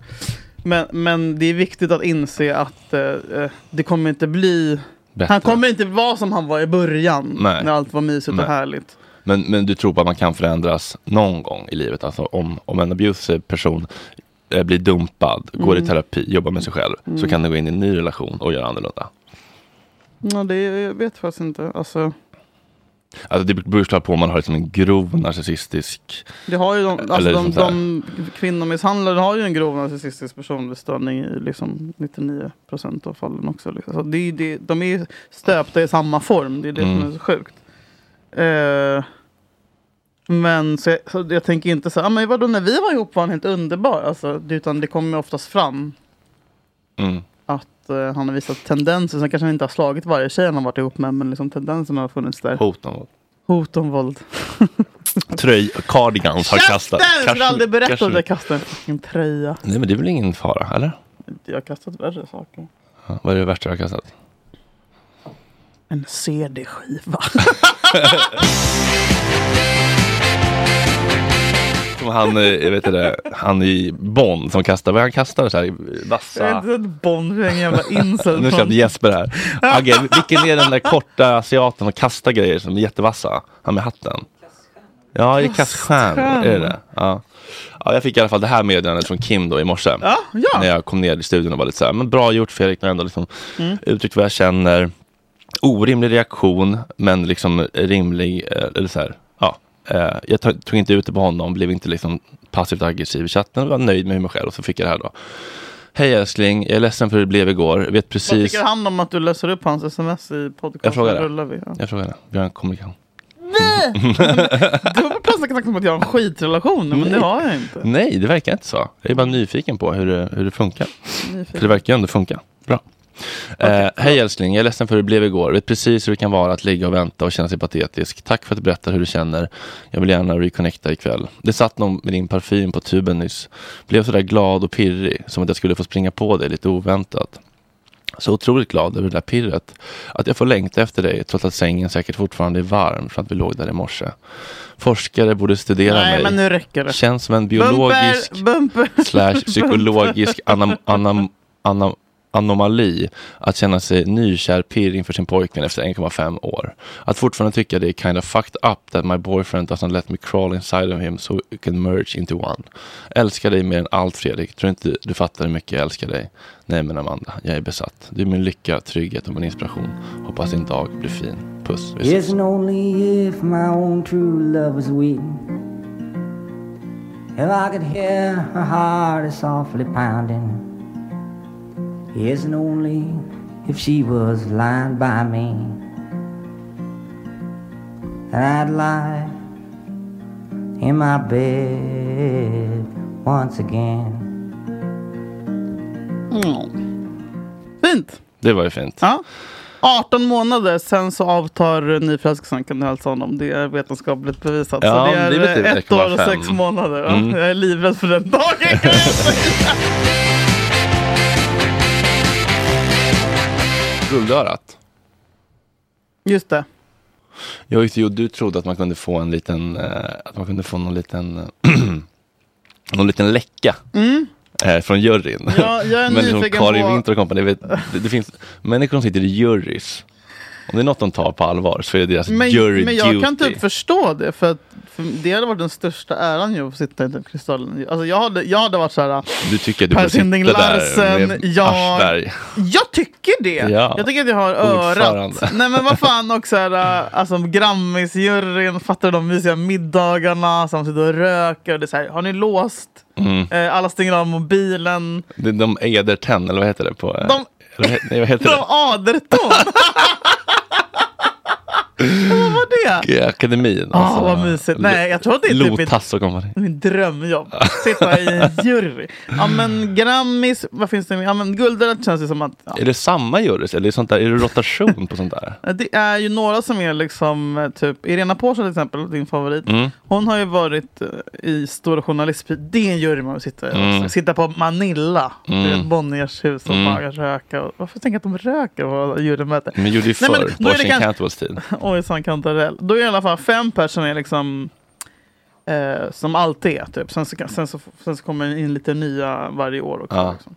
Men, men det är viktigt att inse att eh, eh, det kommer inte bli... Bättre. Han kommer inte vara som han var i början. Nej. När allt var mysigt Nej. och härligt. Men, men du tror på att man kan förändras någon gång i livet? Alltså om, om en abusive person eh, blir dumpad, går i Mm. terapi, jobbar med sig själv, så Mm. kan det gå in i en ny relation och göra annorlunda. Ja, det jag vet faktiskt inte. Alltså, Alltså det beror såklart på om man har liksom en grov narcissistisk... det har ju de, alltså de, de kvinnomisshandlare har ju en grov narcissistisk personlighetsstörning i liksom 99 procent av fallen också. Liksom. Så det, det, de är stöpta i samma form. Det är det som Mm. är så sjukt. Eh, men så jag, så jag tänker inte så här, ah, men vadå när vi var ihop var han helt underbar. Alltså, utan det kommer ju oftast fram Mm. att eh, han har visat tendenser. Sen kanske han inte har slagit varje tjej han har varit ihop med. Men liksom tendenserna har funnits där. Hot om våld. Hot om våld. Tröj, cardigans har kastat. Käften! Skulle aldrig berätta att jag kastade en tröja. Nej men det är väl ingen fara, eller? Jag har kastat värre saker. Ja, vad är det värsta du har kastat? En CD-skiva. Som han, eh, jag vet inte, han i Bonn som kastar, vad han kastar så här Jag är vassa... inte ett Bond, jag är en jävla incel. Nu släppte Jesper här. Agge, vilken är den där korta asiaten som kastar grejer som är jättevassa? Han med hatten. Ja, i Kasstjärn. Är det det? Ja. ja. Jag fick i alla fall det här meddelandet från Kim då i morse. Ja, ja. När jag kom ner i studion och var lite så här, men bra gjort Fredrik, men ändå liksom Mm. uttryckt vad jag känner. Orimlig reaktion, men liksom rimlig, eh, eller så här, ja. Eh, jag tog inte ut det på honom, blev inte liksom passivt aggressiv i chatten, var nöjd med mig själv och så fick jag det här då. Hej älskling, jag är ledsen för hur det blev igår. Jag vet Vad precis. tycker han om att du läser upp hans sms i podcasten? Jag. Rullar vi, ja. Jag frågar det. Vi har en kommunikation. Du har plötsligt snackat om att jag har en skitrelation, men det har jag inte. Nej, det verkar inte så. Jag är bara nyfiken på hur det, hur det funkar. Nyfiken. För det verkar ju ändå funka. Bra. Eh, Hej älskling, jag är ledsen för hur det blev igår. Vet precis hur det kan vara att ligga och vänta och känna sig patetisk. Tack för att du berättar hur du känner. Jag vill gärna reconnecta ikväll. Det satt någon med din parfym på tuben nyss. Blev sådär glad och pirrig, som att jag skulle få springa på dig lite oväntat. Så otroligt glad över det där pirret. Att jag får längta efter dig trots att sängen säkert fortfarande är varm för att vi låg där i morse. Forskare borde studera Nej, mig. men nu räcker det. Känns som en biologisk Bumper, bumper. slash psykologisk anam, anam, anam, anomali att känna sig nykär pirr inför sin pojkvän efter 1,5 år. Att fortfarande tycka det är kind of fucked up that my boyfriend doesn't let me crawl inside of him so we can merge into one. Älskar dig mer än allt Fredrik. Tror inte du fattar hur mycket jag älskar dig. Nej men Amanda, jag är besatt. Du är min lycka, trygghet och min inspiration. Hoppas din dag blir fin. Puss. Vi ses. Isn't only if my own true love is weak. If I could hear her heart is softly pounding. Isn't only if she was lying by me. And I'd lie in my bed once again. Fint. Det var ju fint. Ja. 18 månader, sen så avtar nyförälskelsen kan du hälsa honom. Det är vetenskapligt bevisat. Ja, så det är, det är ett år och 1,5. sex månader. Ja. Mm. Jag är livrädd för den dagen. Guldörat. Just det. Ja, just det, jo, du trodde att man kunde få en liten, eh, att man kunde få någon liten, någon liten läcka. Mm. eh, Från juryn. Ja, jag är Men liksom nyfiken Karin på- Winter och company, vet, det, det finns människor som sitter i jurys. Om det är något de tar på allvar så är det deras Men, jury men jag duty. kan typ förstå det. För, att, för det hade varit den största äran ju att sitta i typ Kristallen. Alltså jag hade, jag hade varit så här. Du tycker att du Per sitta Sinding Larsen, jag, Aschberg. jag tycker det. Ja. Jag tycker att jag har örat. Nej men vad fan också här, alltså Grammisjuryn, fattar de mysiga middagarna som sitter och röker. Det är så här, har ni låst? Mm. Eh, alla stänger av mobilen. Är de Ederten, eller vad heter det? På, De- nej, vad heter De det? Aderton! vad var det? I Akademin. Ah, vad mysigt. Nej, jag tror att det är typ mitt-. Min drömjobb. Sitta i en jury. Ja men Grammis, vad finns det? Ja men Guldet känns det som att ja, Är det samma jurys? Eller är det, sånt där, är det rotation på sånt där? det är ju några som är liksom eh, typ Irena Porsche till exempel, din favorit. Mm. Hon har ju varit eh, i Stora Journalistpris. Det är en jury man vill sitta i. Mm. också. Sitta på Manilla, Mm. ett Bonniers hus och Mm. röka. Och, varför tänker jag att de röker på jurymöte? Men gjorde ju förr, på Washington Cantwells tid. Oj, sån kantarell. Då är det i alla fall fem personer liksom eh, som alltid är. Typ. Sen, så, sen, så, sen så kommer det in lite nya varje år också. Ja. Liksom.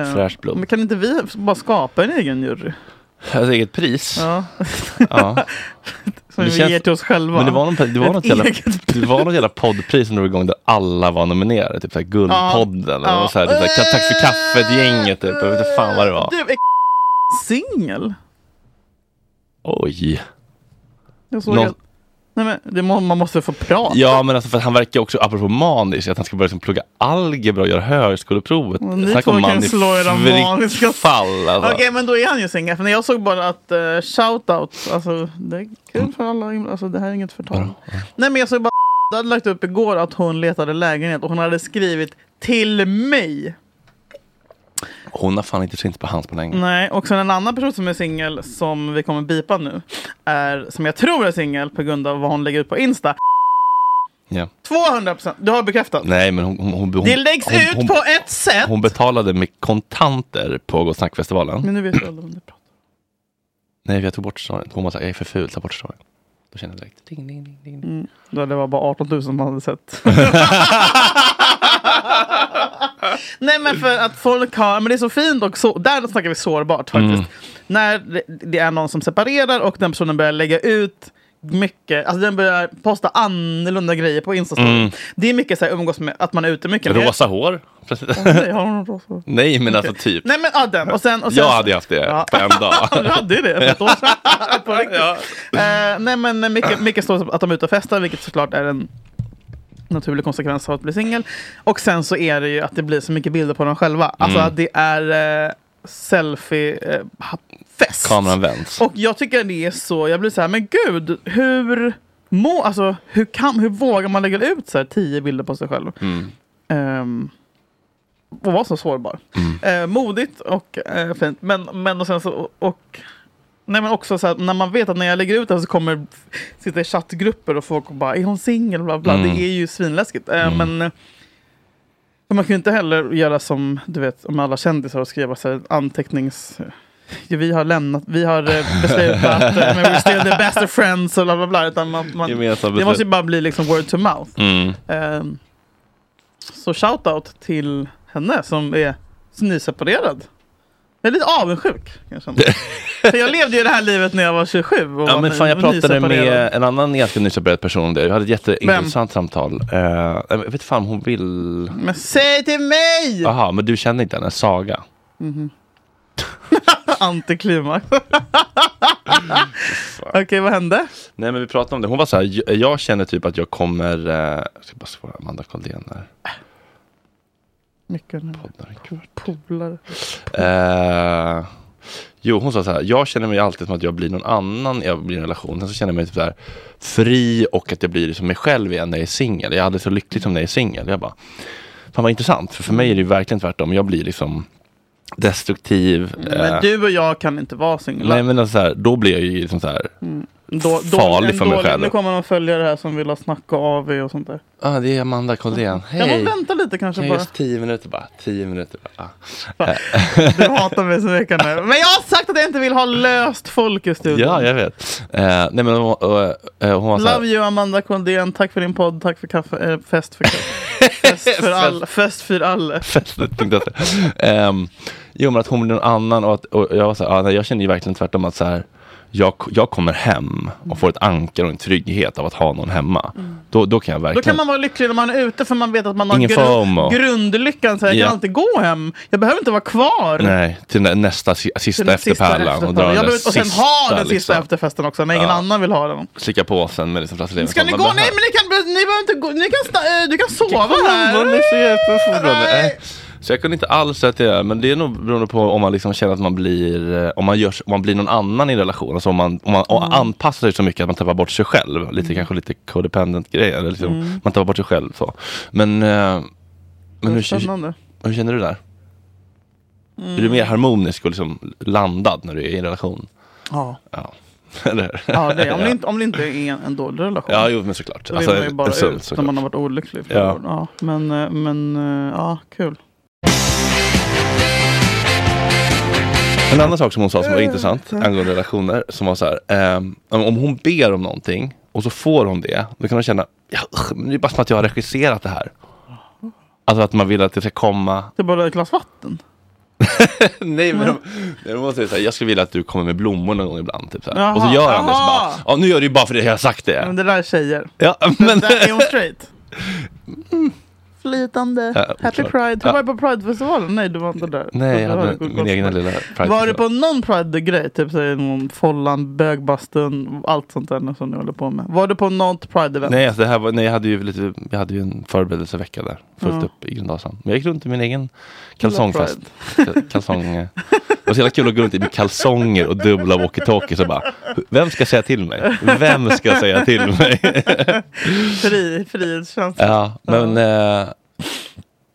Eh, Fräscht blod. Men kan inte vi bara skapa en egen jury? Alltså eget pris? Ja. Ja. Som Det vi känns- ger till oss själva. Men det var, någon, det var Ett något jävla, det var något jävla poddpris som drog igång där alla var nominerade. Typ såhär Guldpodden. Ja. eller så här, typ såhär, Tack för kaffet-gänget. Typ. Jag vet inte fan vad det var. Du är singel? Oj. Jag såg Någon- Nej, men det må, man måste få prata. Ja men alltså för att han verkar också, apropå manisk, att han ska börja liksom plugga algebra och göra högskoleprovet. Ni Snacka två om kan slå era maniska- fall. Alltså. Okej, men då är han ju singel. För när jag såg bara att uh, shoutout, alltså det är kul för alla. Alltså det här är inget förtal. Nej men jag såg bara hade lagt upp igår att hon letade lägenhet och hon hade skrivit till mig. Hon har fan inte synts på hans på länge. Nej, och sen en annan person som är singel som vi kommer bipa nu. Är, som jag tror är singel på grund av vad hon lägger ut på Insta. Ja. 200 procent, du har bekräftat. Nej men hon, hon, hon, hon Det läggs hon, ut hon, på ett sätt. Hon betalade med kontanter på Gott Snack-festivalen. Men nu vet aldrig om det pratar. Nej jag tog bort storyn. Hon var såhär, jag är för ful, ta bort storyn. Då kände jag direkt, ding ding ding ding. Mm. Då det var bara 18 000 som hade sett. Nej men för att folk har, men det är så fint och så, där snackar vi sårbart faktiskt. Mm. När det, det är någon som separerar och den personen börjar lägga ut mycket, alltså den börjar posta annorlunda grejer på Insta. Mm. Det är mycket så här umgås med, att man är ute mycket. Rosa hår. Åh, nej, har hon rosa hår? Nej men Okej. alltså typ. Nej men ja, den. Och sen, och sen, Jag hade haft det Ja. på en dag. du hade ju det för ett år sedan. På riktigt. Eh, nej men mycket, mycket står att de är ute och festar, vilket såklart är en naturlig konsekvens av att bli singel. Och sen så är det ju att det blir så mycket bilder på dem själva. Alltså Mm. att det är eh, selfie-fest. Kameran vänds. Och jag tycker det är så, jag blir så här, men gud, hur må, alltså, hur, kan, hur vågar man lägga ut så här tio bilder på sig själv? Mm. Ehm, och vara så sårbar. Eh, modigt och eh, fint. Men, men och sen så, och, nej, men också så här, när man vet att när jag lägger ut det så kommer sitta i chattgrupper och folk bara är hon singel? Bla, bla. Mm. Det är ju svinläskigt. Eh, Men man kan ju inte heller göra som du vet om alla kändisar och skriva så här, antecknings... Ja, vi har lämnat, vi har eh, beslutat eh, men we're still the best of friends och bla bla bla. Utan man, man, det måste ju bara bli liksom word to mouth. Mm. Ehm, så shoutout till henne som är nyseparerad. Jag är lite avundsjuk. Jag. För jag levde ju det här livet när jag var 27. Och Ja men fan jag pratade med en annan ganska nyseparerad person om det. Vi hade ett jätteintressant samtal. Uh, jag vet inte fan om hon vill... Men säg till mig! Jaha, men du känner inte henne? Saga? Mhm. Antiklimax. Okej, vad hände? Nej men vi pratade om det. Hon var så här, jag, känner typ att jag kommer... Uh, jag ska bara svara Amanda Koldén här. Mycket. Polare. Eh, jo, hon sa så här, jag känner mig alltid som att jag blir någon annan jag blir i en relation. Sen så känner jag mig typ så här fri och att jag blir som mig själv igen när jag är singel. Jag är aldrig så lycklig som när jag är singel. Jag bara, fan vad intressant. För för mig är det ju verkligen tvärtom. Jag blir liksom destruktiv. Men eh, du och jag kan inte vara singlar. Nej men alltså så här, då blir jag ju liksom så här Mm. då, farlig en för mig dålig- själv. Nu kommer någon följare här som vill ha snacka AV och sånt där. ah, det är Amanda Koldén. Kan man Hej! vänta lite kanske Kan bara? just tio minuter bara. Tio minuter bara. Ah. Du hatar mig så mycket nu. Men jag har sagt att jag inte vill ha löst folk i studion. Ja, jag vet. Eh, nej, men hon, och, eh, hon här, Love you Amanda Kondén, tack för din podd, tack för kaffe, äh, fest för kaffe. fest för alla. Fest för alla. Festet.se. Um, jo, men att hon blir någon annan och, att, och jag var så här, ja, jag känner ju verkligen tvärtom att så här, jag, jag kommer hem och får ett ankar och en trygghet av att ha någon hemma. Då, då kan jag Då verkligen... kan man vara lycklig när man är ute för man vet att man har Ingen FOMO. grundlyckan. Så jag Ja. kan alltid gå hem. Jag behöver inte vara kvar. Nej, till nästa si- sista Till efterpärlan. Och, dra Jag behöver, och sen ha den sista liksom. efterfesten också när ingen Ja. annan vill ha den. Slicka påsen med liksom leverpastej. Ska ni gå? behöver- Nej men ni kan, ni behöver inte gå. Ni kan, eh, du kan sova här. Så. Så jag kunde inte alls säga till det, men det är nog beroende på om man liksom känner att man blir, eh, om man, gör, om man blir någon annan i en relation. Alltså om man, om man Mm. anpassar sig så mycket att man tappar bort sig själv. Lite kanske lite codependent grej. Eller liksom, Mm. Man tappar bort sig själv. Så. Men, eh, men hur, hur känner du där? Mm. Är du mer harmonisk och liksom landad när du är i en relation? Ja. Ja, Eller? Ja, det är, om, det inte, om det inte är en, en dålig relation. Ja, jo, men såklart. Då Alltså, vill man ju bara sund, ut när man har varit olycklig. Ja. ja. men, eh, men ja, kul. En annan sak som hon sa som var intressant angående relationer som var så här. ehm, om hon ber om någonting och så får hon det. Då kan hon känna, ja, det är bara som att jag har regisserat det här. Alltså att man vill att det ska komma. Det är bara ett glas vatten. Nej men de, de måste säga jag skulle vilja att du kommer med blommor någon gång ibland. Typ, så här. Jaha, och så gör han det så bara, ja nu gör du ju bara för det jag har sagt det. Men det där är tjejer. Ja, Men... Där är hon straight. Ja, Flytande. Happy oklart. Pride. Ja. var du på Pridefestivalen? Nej, du var inte där. nej jag Du hade min gått- egna lilla Pride. Var du på någon Pride-grej? Typ så någon follan, bögbastun, allt sånt där som ni håller på med. Var du på något Pride-event? Nej, alltså det här var, nej jag, hade ju lite, jag hade ju en förberedelsevecka där. Fullt Ja. upp i Gröndalsand. Men jag gick runt i min egen kalsongfest. Ka- Kalsong, eh. det var så jävla kul att gå runt i med kalsonger och dubbla walkie-talkies och bara Vem ska säga till mig? Vem ska säga till mig? Fri, frihetskänsla. ja, men eh,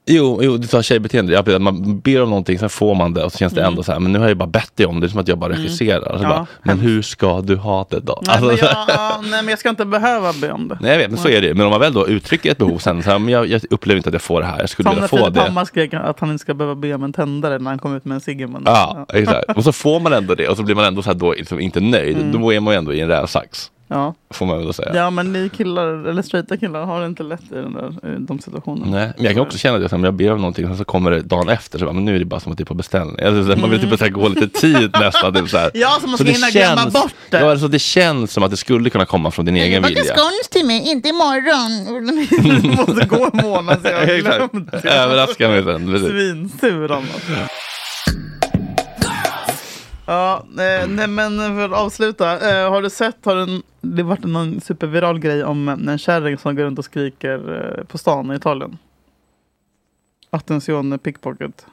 Jo, jo, det tar tjejbeteende. Att man ber om någonting, sen får man det och så känns det Mm. ändå så här, men nu har jag ju bara bett dig om det. Det är som att jag bara Mm. regisserar. Och så Ja, bara, men hur ska du ha det då? Nej, Alltså, men jag, ja, nej, men jag ska inte behöva be om det. Nej jag vet, men så är det Men om man väl då uttrycker ett behov sen, så här, men jag, jag upplever inte att jag får det här, jag skulle Som vilja när få Filip det. Hammar skrek att han inte ska behöva be om en tändare när han kom ut med en cigg i munnen. Ja, exakt. Och så får man ändå det och så blir man ändå så här då liksom inte nöjd. Mm. Då är man ju ändå i en rävsax. Ja. Får man väl säga. Ja, men ni killar, eller straighta killar, har det inte lätt i den där, i de situationerna. Nej, men jag kan också känna det, så om jag ber om någonting och så kommer det dagen efter, så bara, men nu är det bara som att det är på beställning. Alltså, så Man vill typ så här, gå lite tid nästan. Typ, så här. Ja, så man ska det hinna glömma bort det. Ja, alltså, det känns som att det skulle kunna komma från din egen vilja. scones till mig, inte imorgon. du måste gå en månad så jag har glömt. Överraska mig sen. Svinsur annars. Ja, eh, nej, men för att avsluta. Eh, har du sett, har den, det varit någon superviral grej om en kärring som går runt och skriker eh, på stan i Italien? Attenzione pickpocket.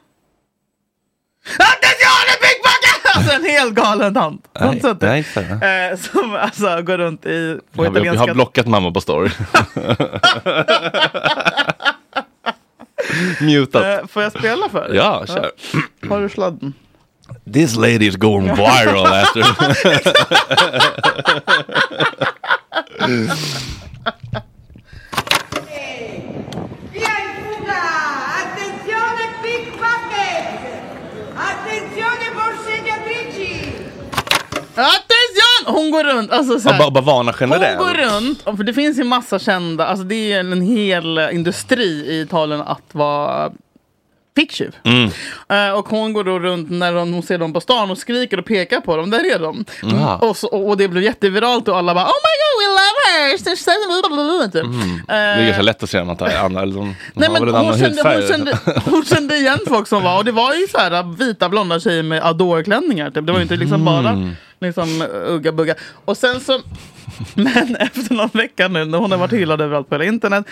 Attenzione pickpocket! Alltså en helt galen tant. Har du Nej, sett det? nej. Eh, som alltså går runt i, på Jag har, jag italienska... har blockat mamma på story. Mutat. Får jag spela för dig? Ja, kör. Har du sladden? This lady is going viral after. Via in fuga! Attenzione pickpocket! Attenzione borseggiatrici! Attention! Hon går runt. Alltså, så här, bara, bara varna hon generellt. går runt, för det finns ju massa kända, alltså det är en hel industri i Italien att vara ficktjuv. Mm. Eh, och hon går då runt när hon, hon ser dem på stan och skriker och pekar på dem. Där är de. Jaha. Och, så, och det blev jätteviralt och alla bara Oh my god we love her! Typ. Mm. Det är ganska lätt att se man tar Anna, eller de, de Nej, men hon, kände, hon, kände, hon kände igen folk som var, och det var ju så här vita blonda tjejer med Adore-klänningar. Typ. Det var ju inte liksom bara Mm. Liksom, ugga bugga. Och sen så Men efter någon vecka nu, när hon har varit hyllad överallt på hela internet.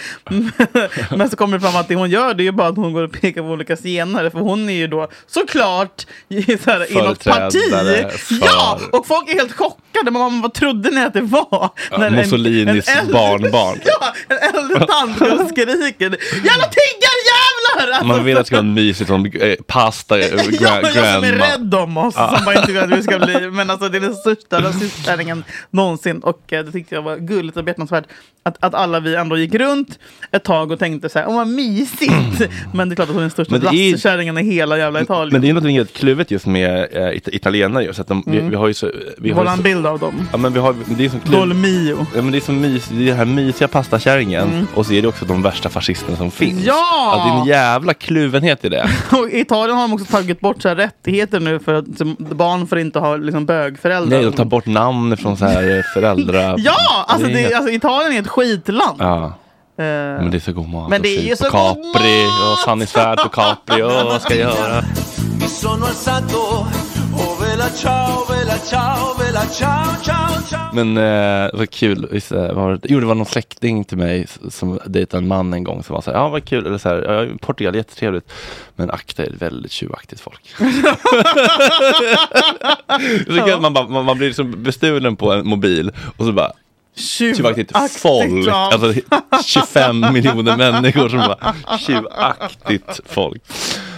Men så kommer det fram att det hon gör det är ju bara att hon går och pekar på olika zigenare. För hon är ju då såklart i, så här, i något parti. För- Ja, och folk är helt chockade. Man, vad trodde ni att det var? Ja, När Mussolinis en äldre- barnbarn. Ja, en äldre tant och skriker. Jävla tiggarjävlar! Alltså, Man vill att det ska vara mysigt som eh, pasta, eh, gra- Ja, men jag som är grandma. rädd om oss. Som bara inte vill att vi ska bli. Men alltså det är den största rasistkärringen någonsin. Och eh, det tyckte jag var gulligt och behjärtansvärt. Att, att alla vi ändå gick runt ett tag och tänkte så här, åh vad mysigt. Men det är klart att hon är den största rastkärringen i hela jävla Italien. Men det är något väldigt kluvet just med äh, it- italienare. Just, att de, vi, Mm. vi har ju så... Vi har Våran så, bild av dem. Ja, men vi har, det är som kluv- Dolmio. Ja, men det är som mys, det är den här mysiga pastakärringen Mm. och så är det också de värsta fascisterna som finns. Ja! Att det är en jävla kluvenhet i det. Och I Italien har de också tagit bort så här rättigheter nu för att barn får inte ha liksom, bögföräldrar. Nej, de tar bort namn från så här eh, föräldrar. Ja! Alltså, Det är det, alltså Italien är ett skitland. Ja. Eh, Men det är så god mat. Men det och är ju så Och god Capri och Fanny Svärd på Capri. Åh, vad ska jag göra? Ciao, vela ciao, vela ciao, ciao, ciao. Men eh, vad kul, Visst, eh, var det? Jo, det var någon släkting till mig som dejtade en man en gång som var så här, ja vad kul, eller så här, ja, Portugal jättetrevligt, men akta er, väldigt tjuvaktigt folk. så kan man, bara, man, man blir liksom bestulen på en mobil och så bara Tjuvaktigt folk, alltså 25 miljoner människor som bara tjuvaktigt folk.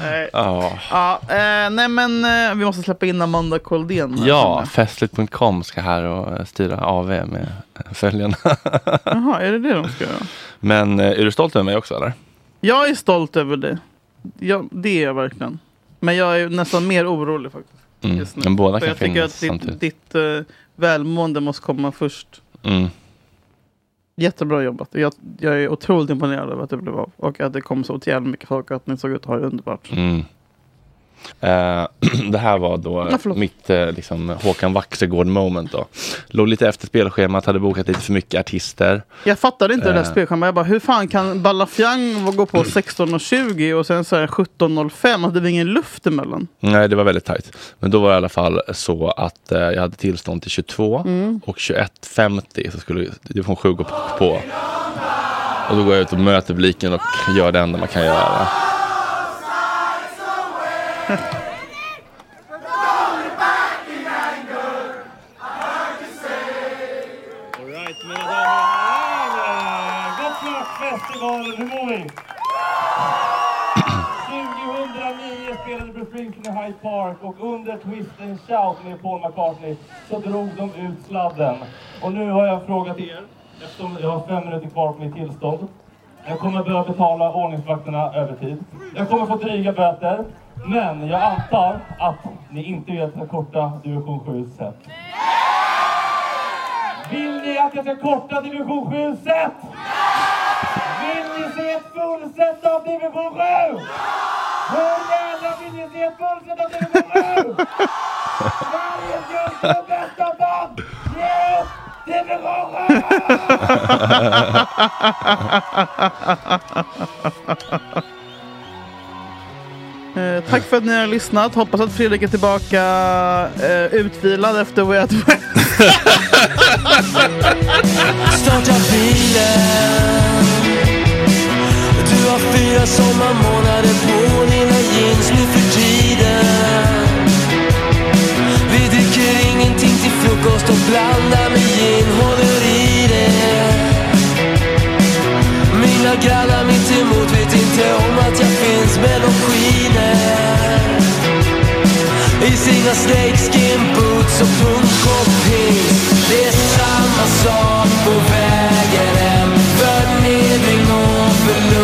Nej. Ja, Ja, eh, nej men eh, vi måste släppa in Amanda Koldén. ja festligt.com ska här och eh, styra AV med eh, följarna. Jaha, är det det de ska göra? Men eh, är du stolt över mig också eller? Jag är stolt över det. Ja, det är jag verkligen. Men jag är nästan mer orolig faktiskt. Mm. Men båda För kan jag tycker finnas att ditt, samtidigt. ditt eh, välmående måste komma först. Mm. Jättebra jobbat. Jag, jag är otroligt imponerad över att det blev av. Och att det kom så jävla mycket folk och att ni såg ut att ha det underbart. Mm. Eh, det här var då Ja, mitt eh, liksom, Håkan Waxegård moment då. Låg lite efter spelschemat, hade bokat lite för mycket artister. Jag fattade inte det där Eh. spelschemat. Jag bara, hur fan kan Balafiang gå på 16.20 och sen så här 17.05? Hade vi ingen luft emellan? Nej, det var väldigt tajt. Men då var det i alla fall så att eh, jag hade tillstånd till 22 Mm. och 21.50 så skulle division 7 gå på. Och då går jag ut och möter publiken och gör det enda man kan göra. Alright, mina damer och herrar. Gott snack festivalen, hur mår vi? 2009 spelade Bruce Springsteen i Hyde Park och under Twist and Shout med Paul McCartney så drog de ut sladden. Och nu har jag en fråga till er, eftersom jag har fem minuter kvar på mitt tillstånd. Jag kommer behöva betala ordningsvakterna övertid. Jag kommer få dryga böter. Men jag antar att ni inte vet hur korta division 7 set. Vill ni att jag ska korta division 7 set? Vill ni se ett fullset av division 7? Hur gärna vill ni se ett fullset av division 7? Sveriges just nu bästa band! Ge upp division 7! Eh, tack för att ni har lyssnat. Hoppas att Fredrik är tillbaka eh, utvilad efter Way Out West. Starta bilen Du har fyra sommarmånader på dina jeans nu för tiden Vi dricker ingenting till frukost och blandar med gin, håller i det Mina grannar mitt emot inte om att jag finns men de skiner. I sina snakeskin boots och punkhoppings Det är samma sak på vägen hem. Förnedring och förlust.